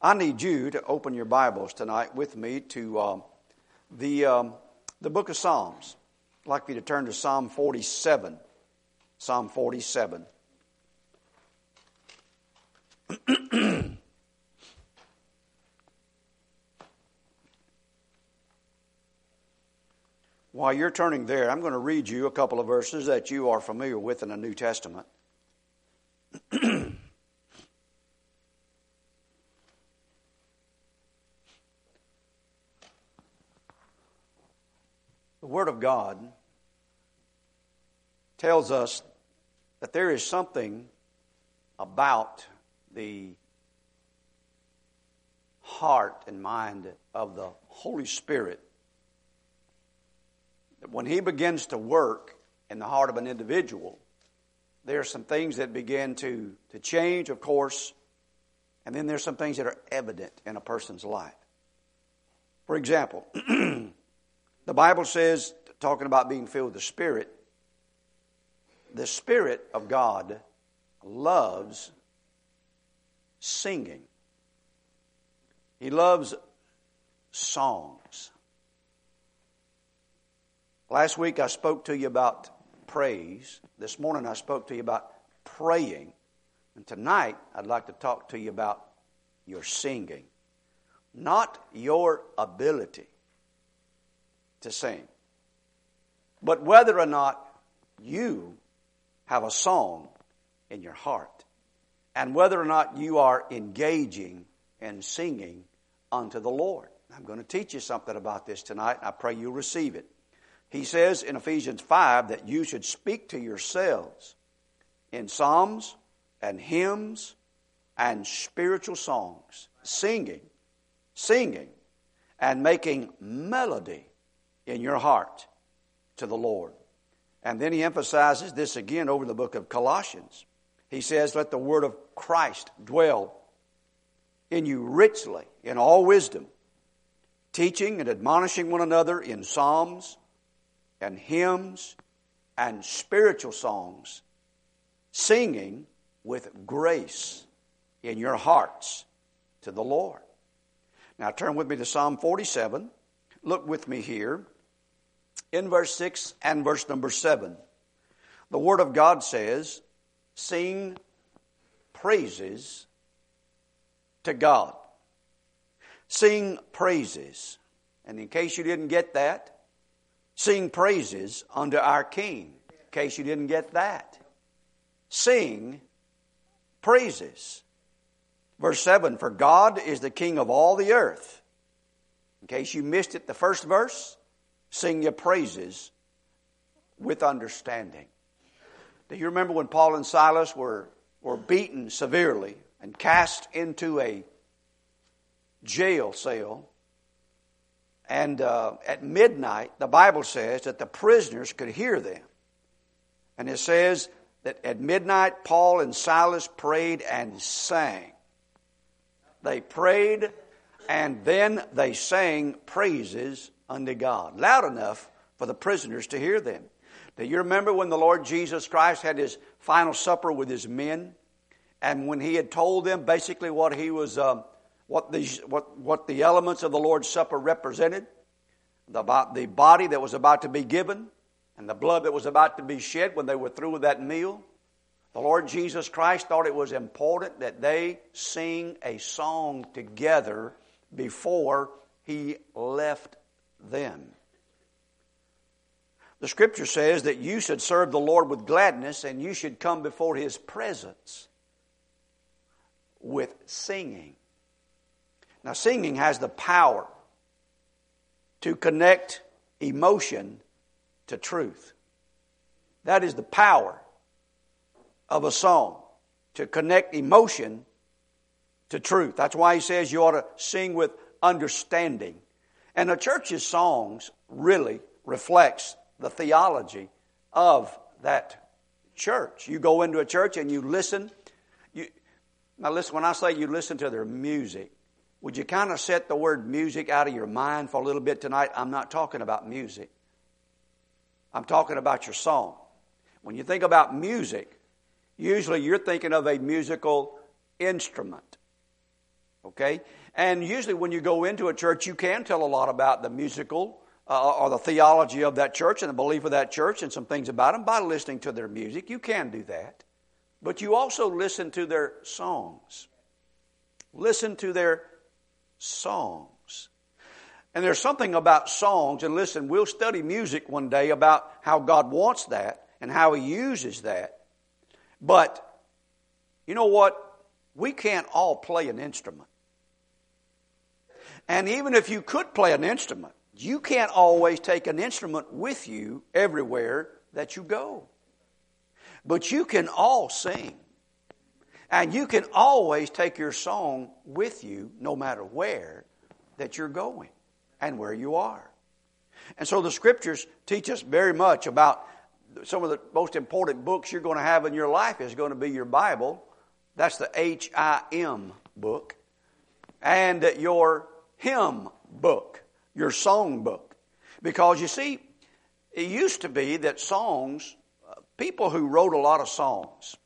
I need you to open your Bibles tonight with me to um, the, um, the book of Psalms. I'd like you to turn to Psalm 47. Psalm 47. While you're turning there, I'm going to read you a couple of verses that you are familiar with in the New Testament. Word of God tells us that there is something about the heart and mind of the Holy Spirit that when He begins to work in the heart of an individual, there are some things that begin to, to change, of course, and then there's some things that are evident in a person's life. For example, the Bible says, talking about being filled with the Spirit, the Spirit of God loves singing. He loves songs. Last week I spoke to you about praise. This morning I spoke to you about praying. And tonight I'd like to talk to you about your singing. Not your ability to sing, but whether or not you have a song in your heart and whether or not you are engaging and singing unto the Lord. I'm going to teach you something about this tonight. And I pray you receive it. He says in Ephesians 5 that you should speak to yourselves in psalms and hymns and spiritual songs, singing, singing, and making melody in your heart to the Lord. And then he emphasizes this again over the book of Colossians. He says, Let the word of Christ dwell in you richly in all wisdom, teaching and admonishing one another in psalms and hymns and spiritual songs, singing with grace in your hearts to the Lord. Now turn with me to Psalm 47. Look with me here in verse 6 and verse number 7. The Word of God says, Sing praises to God. Sing praises. And in case you didn't get that, Sing praises unto our King. In case you didn't get that. Sing praises. Verse 7 For God is the King of all the earth. In case you missed it, the first verse, sing your praises with understanding. Do you remember when Paul and Silas were, were beaten severely and cast into a jail cell? And uh, at midnight, the Bible says that the prisoners could hear them. And it says that at midnight, Paul and Silas prayed and sang. They prayed and then they sang praises unto God, loud enough for the prisoners to hear them. Do you remember when the Lord Jesus Christ had his final supper with his men? And when he had told them basically what he was. Um, what the, what, what the elements of the Lord's Supper represented, the, the body that was about to be given, and the blood that was about to be shed when they were through with that meal. The Lord Jesus Christ thought it was important that they sing a song together before he left them. The scripture says that you should serve the Lord with gladness and you should come before his presence with singing. Now, singing has the power to connect emotion to truth. That is the power of a song, to connect emotion to truth. That's why he says you ought to sing with understanding. And a church's songs really reflects the theology of that church. You go into a church and you listen. You, now listen, when I say you listen to their music, would you kind of set the word music out of your mind for a little bit tonight? I'm not talking about music. I'm talking about your song. When you think about music, usually you're thinking of a musical instrument. Okay? And usually when you go into a church, you can tell a lot about the musical uh, or the theology of that church and the belief of that church and some things about them by listening to their music. You can do that. But you also listen to their songs. Listen to their songs. And there's something about songs, and listen, we'll study music one day about how God wants that and how He uses that. But you know what? We can't all play an instrument. And even if you could play an instrument, you can't always take an instrument with you everywhere that you go. But you can all sing. And you can always take your song with you no matter where that you're going and where you are. And so the scriptures teach us very much about some of the most important books you're going to have in your life is going to be your Bible. That's the H I M book. And your hymn book, your song book. Because you see, it used to be that songs, uh, people who wrote a lot of songs,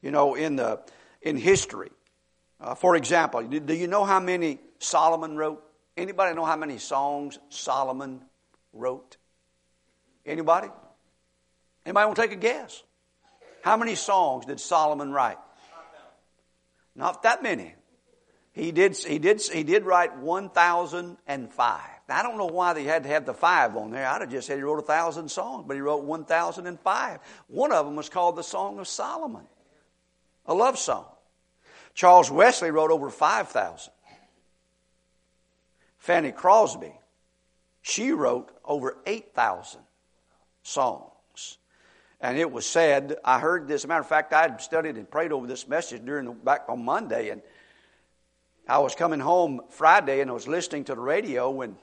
you know, in the in history. Uh, for example, do you know how many Solomon wrote? Anybody know how many songs Solomon wrote? Anybody? Anybody want to take a guess? How many songs did Solomon write? Not that many. He did, he did, he did write 1,005. Now, I don't know why they had to have the five on there. I'd have just said he wrote a thousand songs, but he wrote 1,005. One of them was called the Song of Solomon, a love song. Charles Wesley wrote over 5,000. Fanny Crosby, she wrote over 8,000 songs. And it was said, I heard this, matter of fact, I had studied and prayed over this message during the, back on Monday, and I was coming home Friday and I was listening to the radio and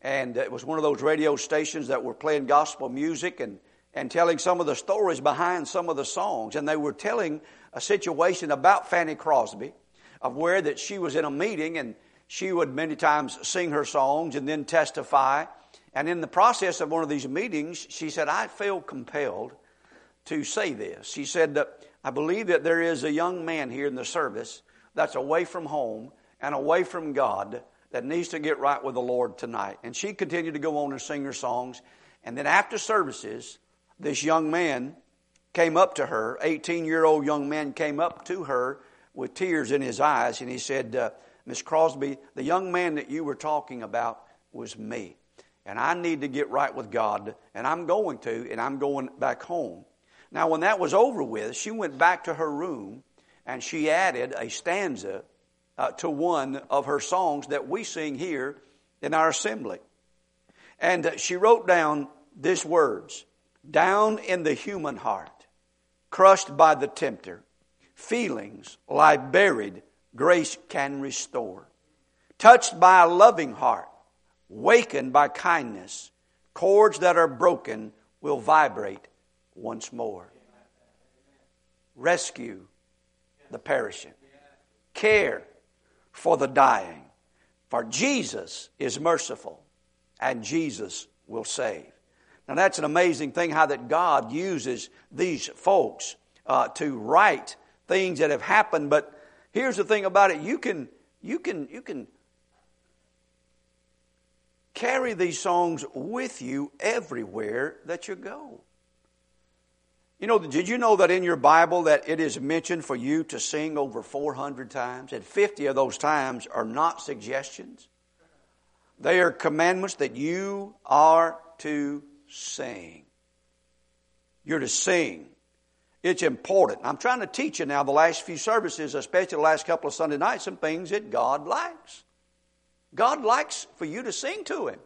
and it was one of those radio stations that were playing gospel music and, and telling some of the stories behind some of the songs. And they were telling a situation about Fanny Crosby of where that she was in a meeting and she would many times sing her songs and then testify. And in the process of one of these meetings, she said, I feel compelled to say this. She said, that I believe that there is a young man here in the service that's away from home and away from God that needs to get right with the Lord tonight. And she continued to go on and sing her songs. And then after services, this young man came up to her, 18 year old young man came up to her with tears in his eyes, and he said, uh, Miss Crosby, the young man that you were talking about was me. And I need to get right with God, and I'm going to, and I'm going back home. Now, when that was over with, she went back to her room and she added a stanza uh, to one of her songs that we sing here in our assembly. And uh, she wrote down these words Down in the human heart, crushed by the tempter, feelings lie buried, grace can restore. Touched by a loving heart, wakened by kindness, chords that are broken will vibrate once more. Rescue the perishing. Care for the dying. For Jesus is merciful and Jesus will save. Now that's an amazing thing how that God uses these folks uh, to write things that have happened. But here's the thing about it: you can you can you can carry these songs with you everywhere that you go. You know, did you know that in your Bible that it is mentioned for you to sing over 400 times? And 50 of those times are not suggestions. They are commandments that you are to sing. You're to sing. It's important. I'm trying to teach you now the last few services, especially the last couple of Sunday nights, some things that God likes. God likes for you to sing to Him.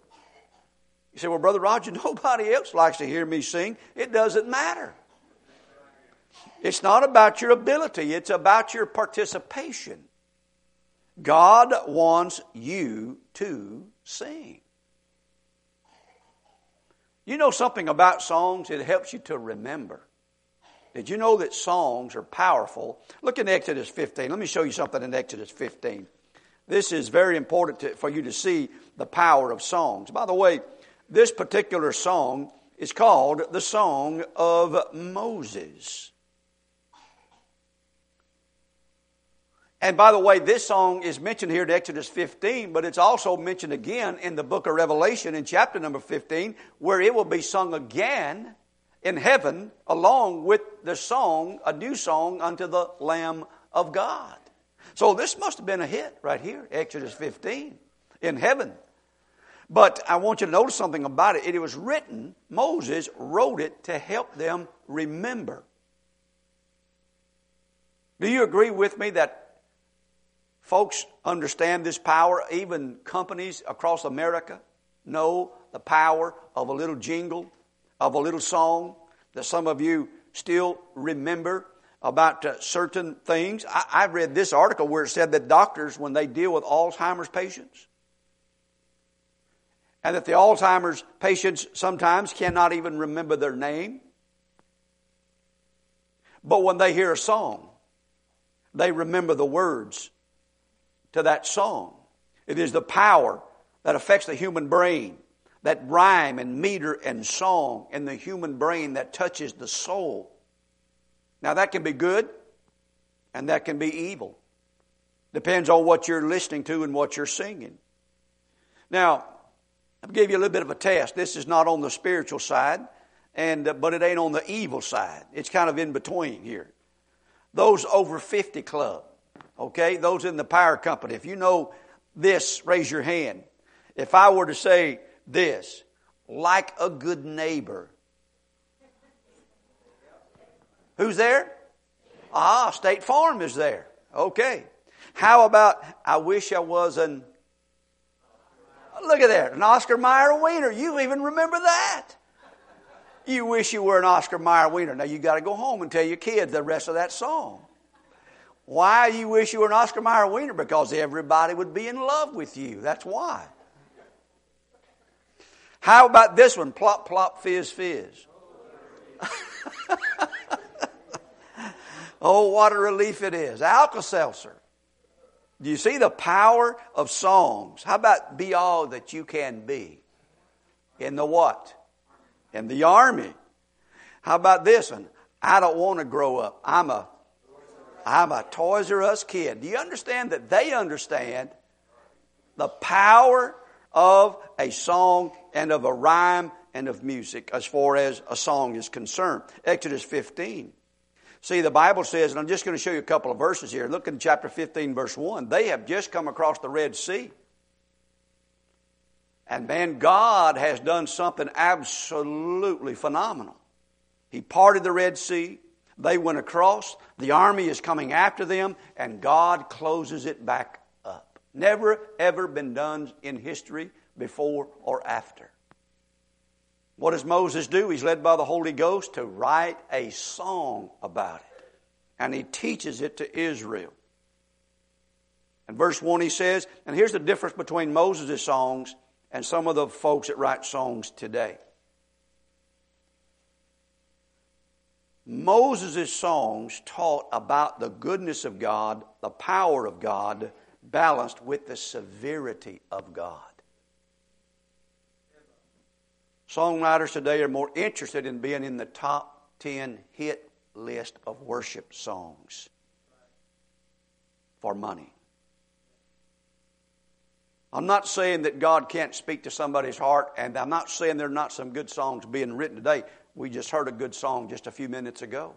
You say, well, Brother Roger, nobody else likes to hear me sing. It doesn't matter. It's not about your ability, it's about your participation. God wants you to sing. You know something about songs? It helps you to remember. Did you know that songs are powerful? Look in Exodus 15. Let me show you something in Exodus 15. This is very important to, for you to see the power of songs. By the way, this particular song is called the Song of Moses. And by the way, this song is mentioned here in Exodus 15, but it's also mentioned again in the book of Revelation in chapter number 15, where it will be sung again in heaven along with the song, a new song unto the Lamb of God. So this must have been a hit right here, Exodus 15, in heaven. But I want you to notice something about it. It was written, Moses wrote it to help them remember. Do you agree with me that Folks understand this power. Even companies across America know the power of a little jingle, of a little song that some of you still remember about uh, certain things. I, I read this article where it said that doctors, when they deal with Alzheimer's patients, and that the Alzheimer's patients sometimes cannot even remember their name. But when they hear a song, they remember the words to that song. It is the power that affects the human brain, that rhyme and meter and song in the human brain that touches the soul. Now, that can be good and that can be evil. Depends on what you're listening to and what you're singing. Now, I'll give you a little bit of a test. This is not on the spiritual side, and uh, but it ain't on the evil side. It's kind of in between here. Those over 50 club. Okay, those in the power company, if you know this, raise your hand. If I were to say this, like a good neighbor, who's there? Ah, State Farm is there. Okay. How about I wish I was an Look at that, an Oscar Mayer wiener. You even remember that. You wish you were an Oscar Mayer wiener. Now you got to go home and tell your kids the rest of that song. Why you wish you were an Oscar Mayer wiener? Because everybody would be in love with you. That's why. How about this one? Plop, plop, fizz, fizz. oh, what a relief it is. Alka Seltzer. Do you see the power of songs? How about be all that you can be? In the what? In the army. How about this one? I don't want to grow up. I'm a I'm a Toys R Us kid. Do you understand that they understand the power of a song and of a rhyme and of music as far as a song is concerned? Exodus 15. See, the Bible says, and I'm just going to show you a couple of verses here. Look in chapter 15, verse 1. They have just come across the Red Sea. And man, God has done something absolutely phenomenal. He parted the Red Sea. They went across, the army is coming after them, and God closes it back up. Never, ever been done in history before or after. What does Moses do? He's led by the Holy Ghost to write a song about it. And he teaches it to Israel. In verse 1, he says, and here's the difference between Moses' songs and some of the folks that write songs today. Moses' songs taught about the goodness of God, the power of God, balanced with the severity of God. Songwriters today are more interested in being in the top 10 hit list of worship songs for money. I'm not saying that God can't speak to somebody's heart, and I'm not saying there are not some good songs being written today. We just heard a good song just a few minutes ago.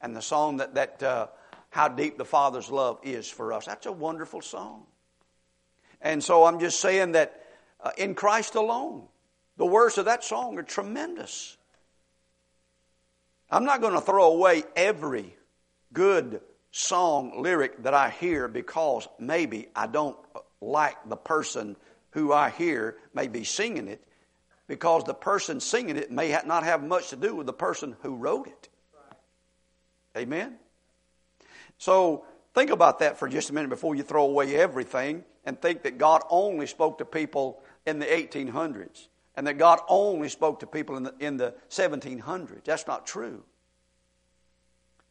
And the song that, that uh, How Deep the Father's Love Is for Us, that's a wonderful song. And so I'm just saying that uh, in Christ alone, the words of that song are tremendous. I'm not going to throw away every good song lyric that I hear because maybe I don't like the person who I hear may be singing it because the person singing it may not have much to do with the person who wrote it. Amen? So think about that for just a minute before you throw away everything and think that God only spoke to people in the 1800s and that God only spoke to people in the, in the 1700s. That's not true.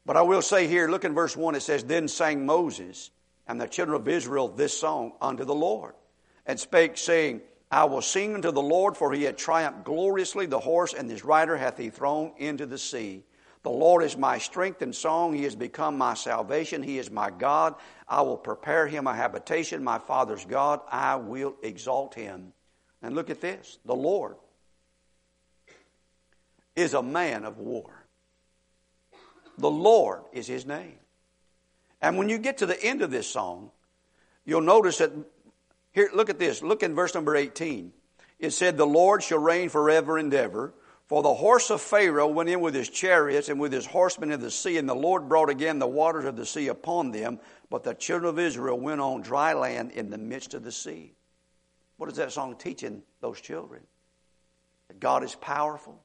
But I will say here, look in verse 1, it says, Then sang Moses and the children of Israel this song unto the Lord, and spake, saying, I will sing unto the Lord, for he hath triumphed gloriously. The horse and his rider hath he thrown into the sea. The Lord is my strength and song. He has become my salvation. He is my God. I will prepare him a habitation, my Father's God. I will exalt him. And look at this the Lord is a man of war. The Lord is his name. And when you get to the end of this song, you'll notice that here, look at this. Look in verse number 18. It said, The Lord shall reign forever and ever. For the horse of Pharaoh went in with his chariots and with his horsemen into the sea, and the Lord brought again the waters of the sea upon them. But the children of Israel went on dry land in the midst of the sea. What is that song teaching those children? That God is powerful,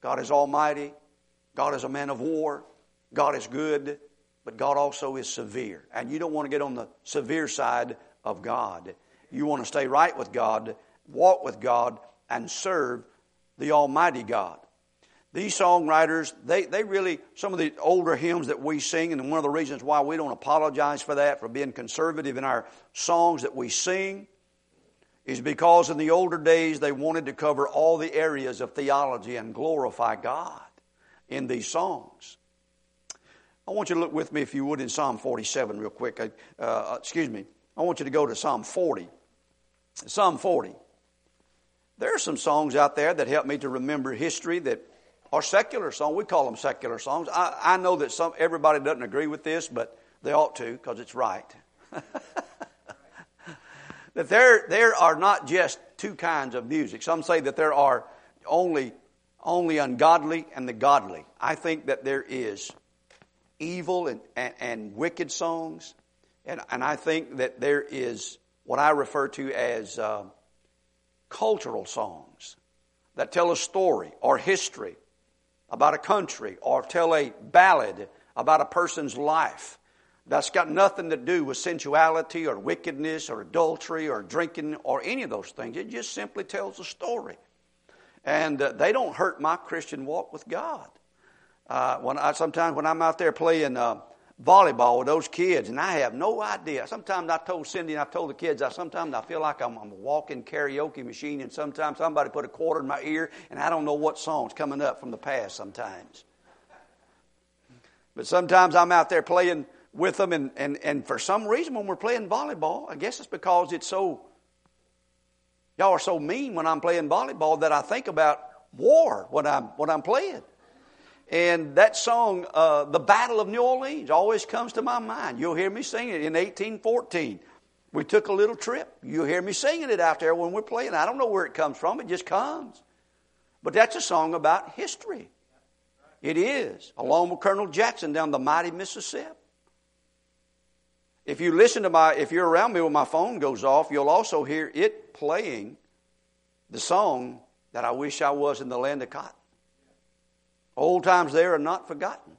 God is almighty, God is a man of war, God is good, but God also is severe. And you don't want to get on the severe side of God. You want to stay right with God, walk with God, and serve the Almighty God. These songwriters, they, they really, some of the older hymns that we sing, and one of the reasons why we don't apologize for that, for being conservative in our songs that we sing, is because in the older days they wanted to cover all the areas of theology and glorify God in these songs. I want you to look with me, if you would, in Psalm 47 real quick. Uh, uh excuse me. I want you to go to Psalm 40. Psalm 40. There are some songs out there that help me to remember history that are secular songs. We call them secular songs. I, I know that some everybody doesn't agree with this, but they ought to because it's right. that there, there are not just two kinds of music. Some say that there are only, only ungodly and the godly. I think that there is evil and, and, and wicked songs, and, and I think that there is what I refer to as uh, cultural songs that tell a story or history about a country or tell a ballad about a person's life. That's got nothing to do with sensuality or wickedness or adultery or drinking or any of those things. It just simply tells a story. And uh, they don't hurt my Christian walk with God. Uh, when I, sometimes when I'm out there playing uh, volleyball with those kids, and I have no idea. Sometimes I told Cindy and I told the kids, I sometimes I feel like I'm, I'm, a walking karaoke machine, and sometimes somebody put a quarter in my ear, and I don't know what song's coming up from the past. Sometimes, but sometimes I'm out there playing with them, and, and, and for some reason, when we're playing volleyball, I guess it's because it's so y'all are so mean when I'm playing volleyball that I think about war when I'm when I'm playing. And that song, uh, The Battle of New Orleans, always comes to my mind. You'll hear me sing it in 1814. We took a little trip. You'll hear me singing it out there when we're playing. I don't know where it comes from, it just comes. But that's a song about history. It is, along with Colonel Jackson down the mighty Mississippi. If you listen to my, if you're around me when my phone goes off, you'll also hear it playing the song that I wish I was in the land of cotton. Old times there are not forgotten.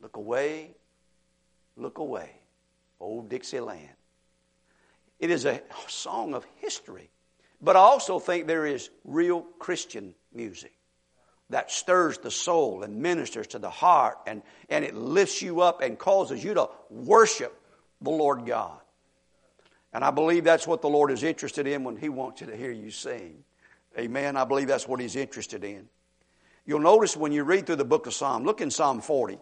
Look away, look away, old Dixieland. It is a song of history. But I also think there is real Christian music that stirs the soul and ministers to the heart and, and it lifts you up and causes you to worship the Lord God. And I believe that's what the Lord is interested in when He wants you to hear you sing. Amen. I believe that's what He's interested in. You'll notice when you read through the book of Psalm, look in Psalm 40.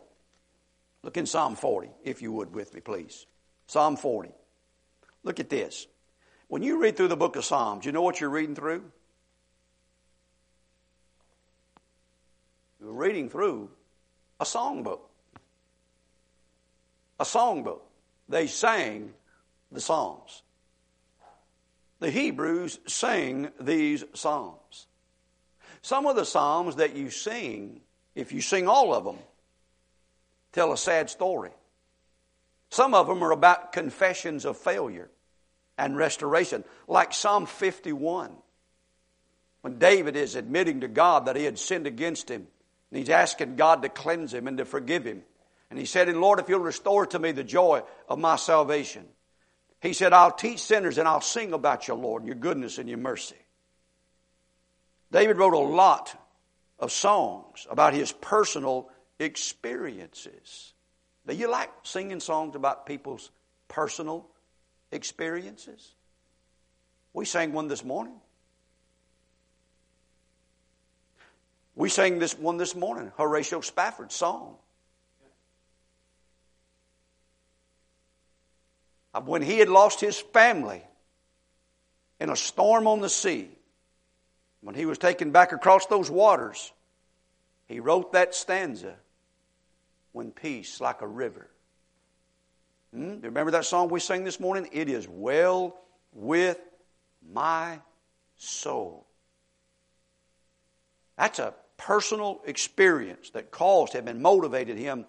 Look in Psalm 40, if you would, with me, please. Psalm 40. Look at this. When you read through the book of Psalms, you know what you're reading through? You're reading through a songbook. A songbook. They sang the Psalms. The Hebrews sang these Psalms. Some of the Psalms that you sing, if you sing all of them, tell a sad story. Some of them are about confessions of failure and restoration, like Psalm 51, when David is admitting to God that he had sinned against him, and he's asking God to cleanse him and to forgive him. And he said, And Lord, if you'll restore to me the joy of my salvation, he said, I'll teach sinners and I'll sing about your Lord, and your goodness and your mercy. David wrote a lot of songs about his personal experiences. Do you like singing songs about people's personal experiences? We sang one this morning. We sang this one this morning, Horatio Spafford's song. When he had lost his family in a storm on the sea, when he was taken back across those waters, he wrote that stanza, When peace like a river. Hmm? Remember that song we sang this morning? It is well with my soul. That's a personal experience that caused him and motivated him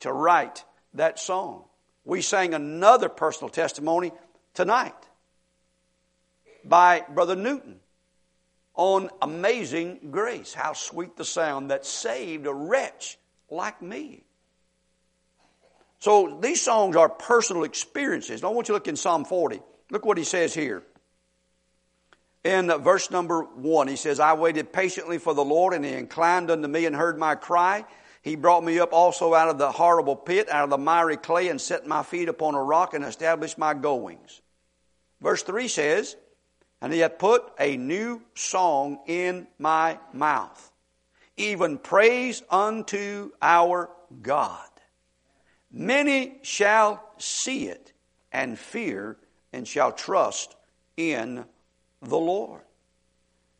to write that song. We sang another personal testimony tonight by Brother Newton on Amazing Grace. How sweet the sound that saved a wretch like me. So these songs are personal experiences. I want you to look in Psalm 40. Look what he says here. In verse number one, he says, I waited patiently for the Lord, and he inclined unto me and heard my cry. He brought me up also out of the horrible pit, out of the miry clay, and set my feet upon a rock and established my goings. Verse 3 says, And he hath put a new song in my mouth, even praise unto our God. Many shall see it and fear and shall trust in the Lord.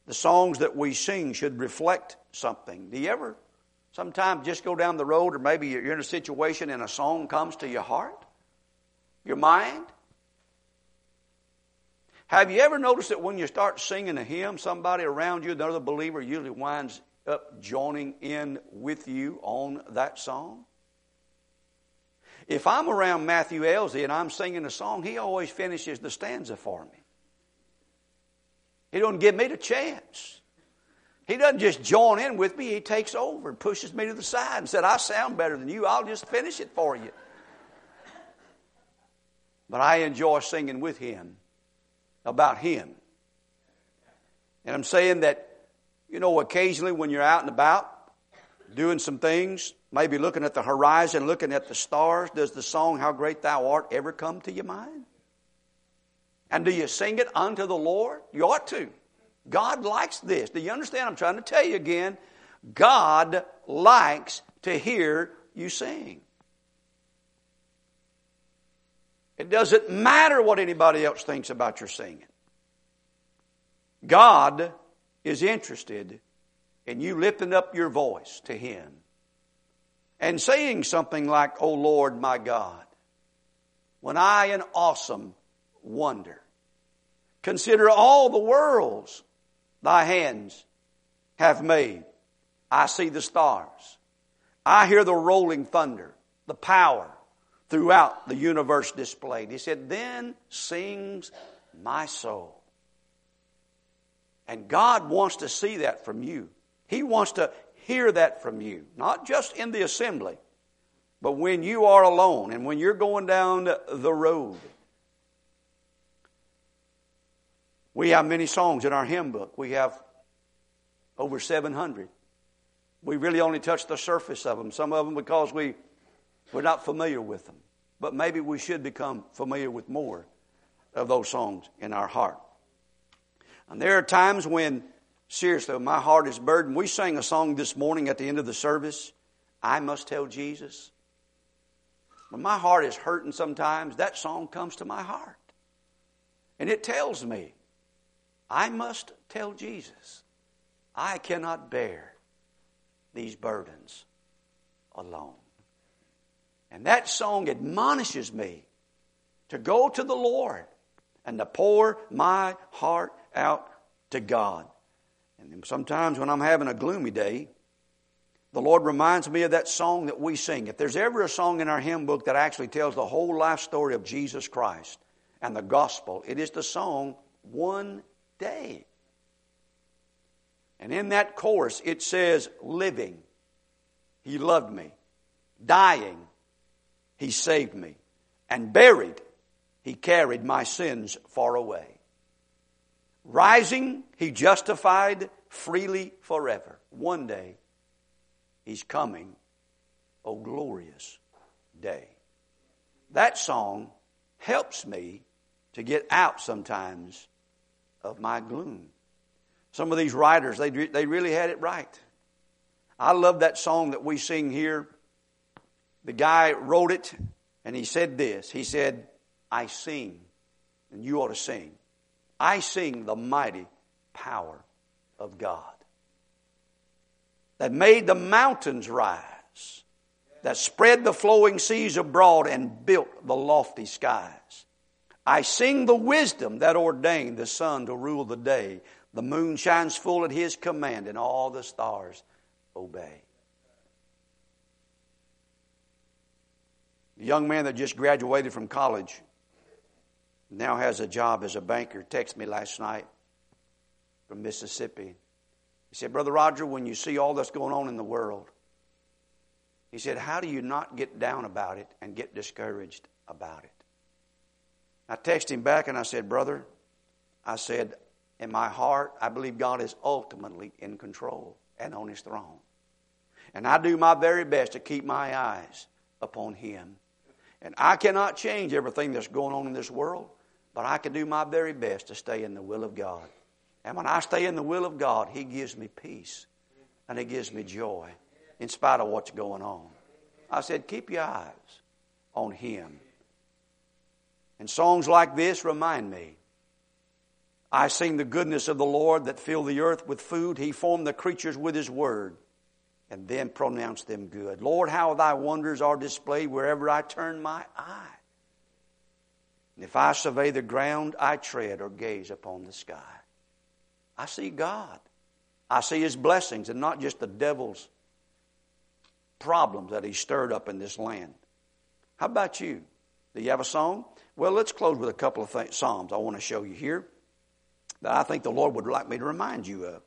The songs that we sing should reflect something. Do you ever sometimes just go down the road, or maybe you're in a situation and a song comes to your heart, your mind? Have you ever noticed that when you start singing a hymn, somebody around you, another believer, usually winds up joining in with you on that song? If I'm around Matthew Elsie and I'm singing a song, he always finishes the stanza for me. He don't give me the chance. He doesn't just join in with me, he takes over and pushes me to the side and said, I sound better than you, I'll just finish it for you. But I enjoy singing with him about him. And I'm saying that, you know, occasionally when you're out and about doing some things, maybe looking at the horizon, looking at the stars, does the song, How Great Thou Art, ever come to your mind? And do you sing it unto the Lord? You ought to. God likes this. Do you understand? I'm trying to tell you again. God likes to hear you sing. It doesn't matter what anybody else thinks about your singing. God is interested in you lifting up your voice to Him and saying something like, Oh Lord my God, when I in awesome wonder Consider all the worlds thy hands have made. I see the stars. I hear the rolling thunder, the power throughout the universe displayed. He said, Then sings my soul. And God wants to see that from you. He wants to hear that from you, not just in the assembly, but when you are alone and when you're going down the road We have many songs in our hymn book. We have over 700. We really only touch the surface of them, some of them because we, we're not familiar with them. But maybe we should become familiar with more of those songs in our heart. And there are times when, seriously, my heart is burdened. We sang a song this morning at the end of the service I must tell Jesus. When my heart is hurting sometimes, that song comes to my heart. And it tells me I must tell Jesus, I cannot bear these burdens alone. And that song admonishes me to go to the Lord and to pour my heart out to God. And sometimes when I'm having a gloomy day, the Lord reminds me of that song that we sing. If there's ever a song in our hymn book that actually tells the whole life story of Jesus Christ and the gospel, it is the song One day. And in that chorus, it says, living, he loved me. Dying, he saved me. And buried, he carried my sins far away. Rising, he justified freely forever. One day, he's coming. O glorious day. That song helps me to get out sometimes of my gloom. Some of these writers, they, they really had it right. I love that song that we sing here. The guy wrote it, and he said this. He said, I sing, and you ought to sing. I sing the mighty power of God that made the mountains rise, that spread the flowing seas abroad and built the lofty skies. I sing the wisdom that ordained the sun to rule the day. The moon shines full at his command, and all the stars obey. The young man that just graduated from college now has a job as a banker texted me last night from Mississippi. He said, Brother Roger, when you see all that's going on in the world, he said, How do you not get down about it and get discouraged about it? I texted him back and I said, Brother, I said, in my heart, I believe God is ultimately in control and on his throne. And I do my very best to keep my eyes upon him. And I cannot change everything that's going on in this world, but I can do my very best to stay in the will of God. And when I stay in the will of God, He gives me peace and He gives me joy in spite of what's going on. I said, keep your eyes on Him. And songs like this remind me. I sing the goodness of the Lord that filled the earth with food. He formed the creatures with His word and then pronounce them good. Lord, how thy wonders are displayed wherever I turn my eye. And if I survey the ground I tread or gaze upon the sky. I see God. I see His blessings and not just the devil's problems that He stirred up in this land. How about you? Do you have a song? Well, let's close with a couple of th- Psalms I want to show you here that I think the Lord would like me to remind you of.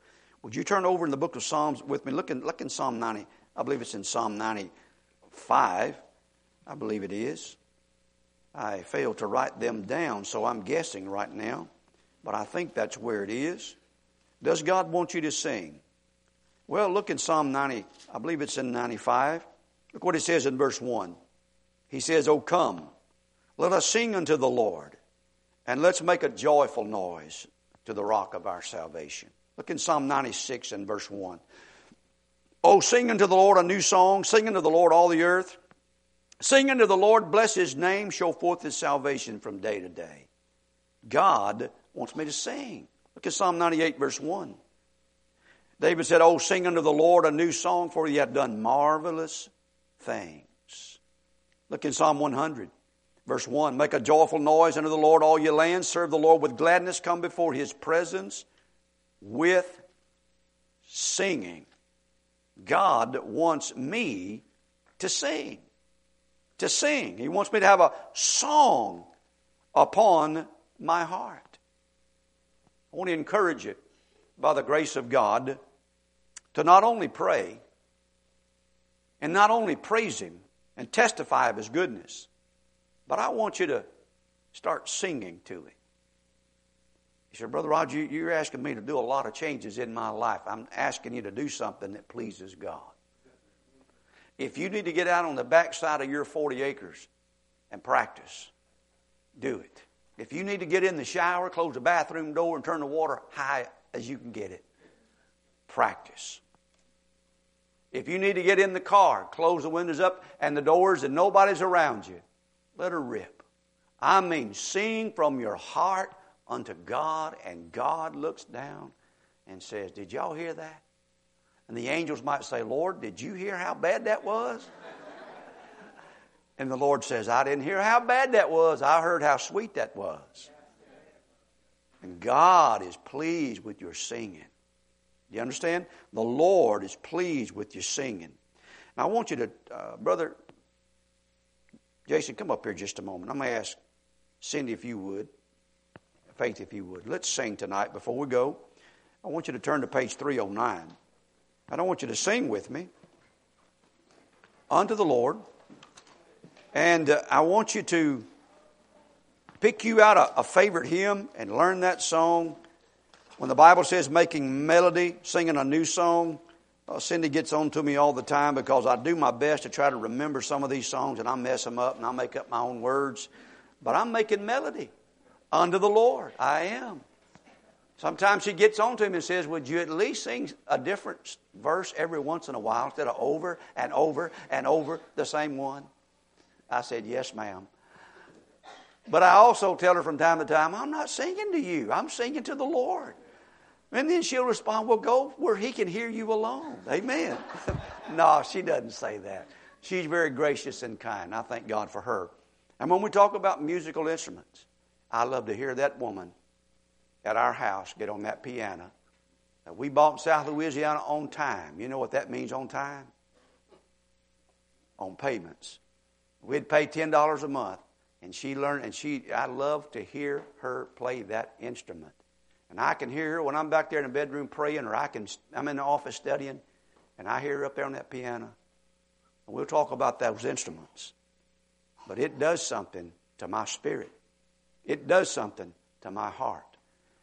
Would you turn over in the book of Psalms with me? Look in, look in Psalm 90. I believe it's in Psalm 95. I believe it is. I failed to write them down, so I'm guessing right now, but I think that's where it is. Does God want you to sing? Well, look in Psalm 90. I believe it's in 95. Look what it says in verse 1. He says, Oh, come, let us sing unto the Lord, and let's make a joyful noise to the rock of our salvation. Look in Psalm 96 and verse 1. Oh, sing unto the Lord a new song, sing unto the Lord all the earth. Sing unto the Lord, bless his name, show forth his salvation from day to day. God wants me to sing. Look at Psalm 98, verse 1. David said, Oh, sing unto the Lord a new song, for he hath done marvelous things. Look in Psalm 100, verse 1. Make a joyful noise unto the Lord, all ye lands. Serve the Lord with gladness. Come before his presence with singing. God wants me to sing. To sing. He wants me to have a song upon my heart. I want to encourage you, by the grace of God, to not only pray and not only praise Him and testify of His goodness, but I want you to start singing to Him. He said, Brother Roger, you're asking me to do a lot of changes in my life. I'm asking you to do something that pleases God. If you need to get out on the backside of your 40 acres and practice, do it. If you need to get in the shower, close the bathroom door, and turn the water high as you can get it, practice. If you need to get in the car, close the windows up and the doors, and nobody's around you, let her rip. I mean, sing from your heart unto God, and God looks down and says, Did y'all hear that? And the angels might say, Lord, did you hear how bad that was? And the Lord says, I didn't hear how bad that was. I heard how sweet that was. And God is pleased with your singing. Do you understand? The Lord is pleased with your singing. Now, I want you to, uh, Brother Jason, come up here just a moment. I'm going to ask Cindy if you would, Faith if you would. Let's sing tonight before we go. I want you to turn to page 309. I don't want you to sing with me. Unto the Lord. And uh, I want you to pick you out a, a favorite hymn and learn that song. When the Bible says making melody, singing a new song, uh, Cindy gets on to me all the time because I do my best to try to remember some of these songs and I mess them up and I make up my own words. But I'm making melody unto the Lord. I am. Sometimes she gets on to him and says, Would you at least sing a different verse every once in a while instead of over and over and over the same one? I said, Yes, ma'am. But I also tell her from time to time, I'm not singing to you, I'm singing to the Lord. And then she'll respond, Well, go where He can hear you alone. Amen. no, she doesn't say that. She's very gracious and kind. I thank God for her. And when we talk about musical instruments, I love to hear that woman at our house get on that piano. Now, we bought South Louisiana on time. You know what that means on time? On payments. We'd pay ten dollars a month, and she learned. And she, I love to hear her play that instrument. And I can hear her when I'm back there in the bedroom praying, or I can, I'm in the office studying, and I hear her up there on that piano. And we'll talk about those instruments. But it does something to my spirit. It does something to my heart.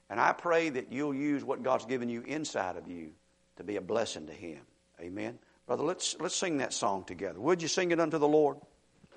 And I pray that you'll use what God's given you inside of you to be a blessing to Him. Amen. Brother, let's, let's sing that song together. Would you sing it unto the Lord?